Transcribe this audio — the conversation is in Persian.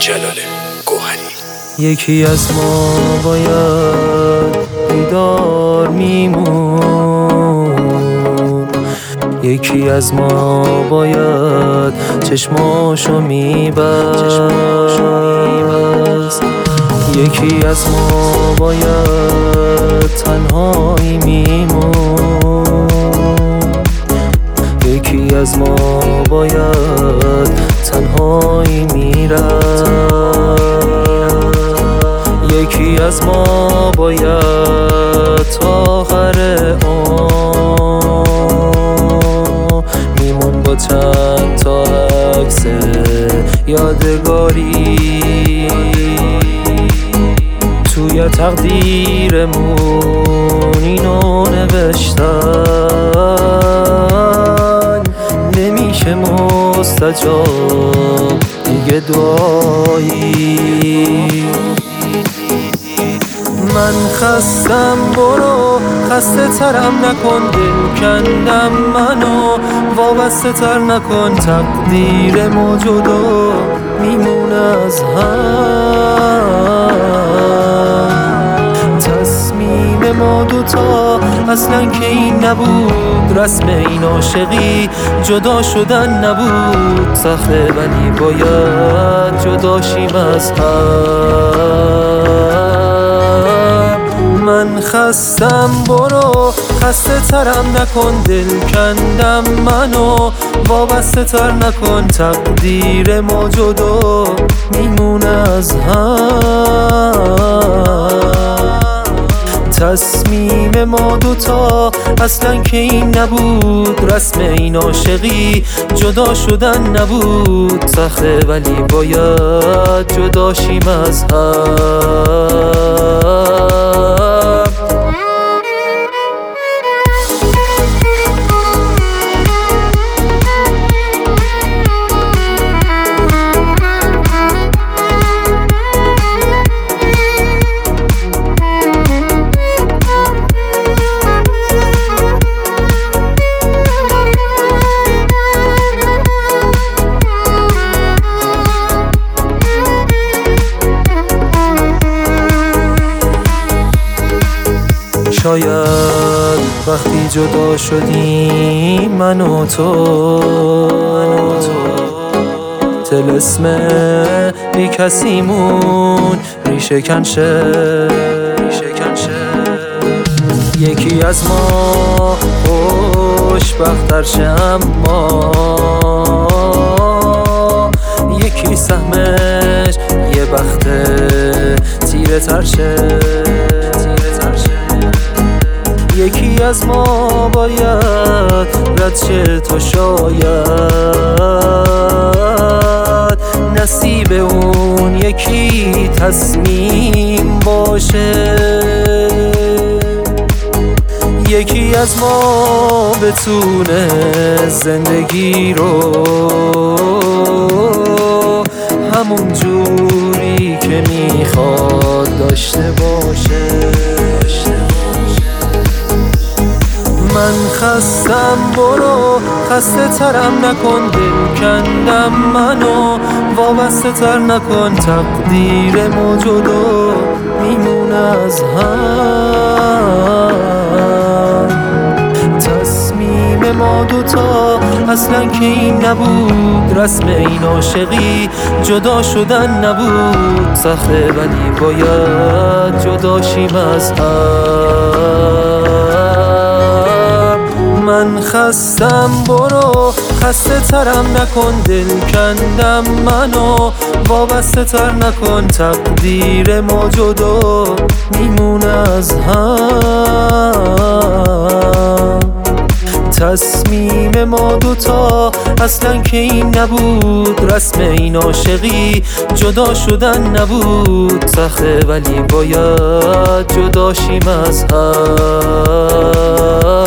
جلال گوهری یکی از ما باید بیدار میمون. یکی از ما باید چشماشو میبست. یکی از ما باید تنهایی می از ما باید تنهایی می‌رفت یکی از ما باید تا آخر میمون با چند تا عکس یادگاری. توی تقدیرمون اینو نوشتن نمیشه مستجاب؟ دیگه دعایی. من خستم برو. خسته ترم نکن دل کندم منو. وابسته تر نکن تقدیر موجودو میمونه از هم. تصمیم ما دوتا اصلا که نبود رسم این عاشقی جدا شدن نبود سخته ولی باید جداشیم از هم. من خستم برو خسته ترم نکن دل کندم منو. وابسته تر نکن تقدیر موجودو میمونه از هم. تصمیم ما دوتا اصلا که این نبود رسم این عاشقی جدا شدن نبود سخته ولی باید جداشیم از هم شاید وقتی جدا شدیم من و تو. تلسم بی کسیمون ریشه کنشه. یکی از ما خوشبختر شه اما یکی سهمش یه بخت تیره تر شه از ما باید رد شه تا شاید. نصیب اون یکی تصمیم باشه. یکی از ما بتونه زندگی رو همون جوری که می‌خواد داشته باشه. من خستم برو. خسته ترم نکن دل کندم منو. وابسته تر نکن تقدیر موجودو میمونه از هم. تصمیم ما دوتا اصلا که این نبود. رسم این عاشقی جدا شدن نبود. سخته ولی باید جداشیم از هم. من خستم برو. خسته ترم نکن دل کندم منو. وابسته تر نکن تقدیر موجودو میمونه از هم. تصمیم ما دوتا اصلا که این نبود. رسم این عاشقی جدا شدن نبود. سخته ولی باید جداشیم از هم.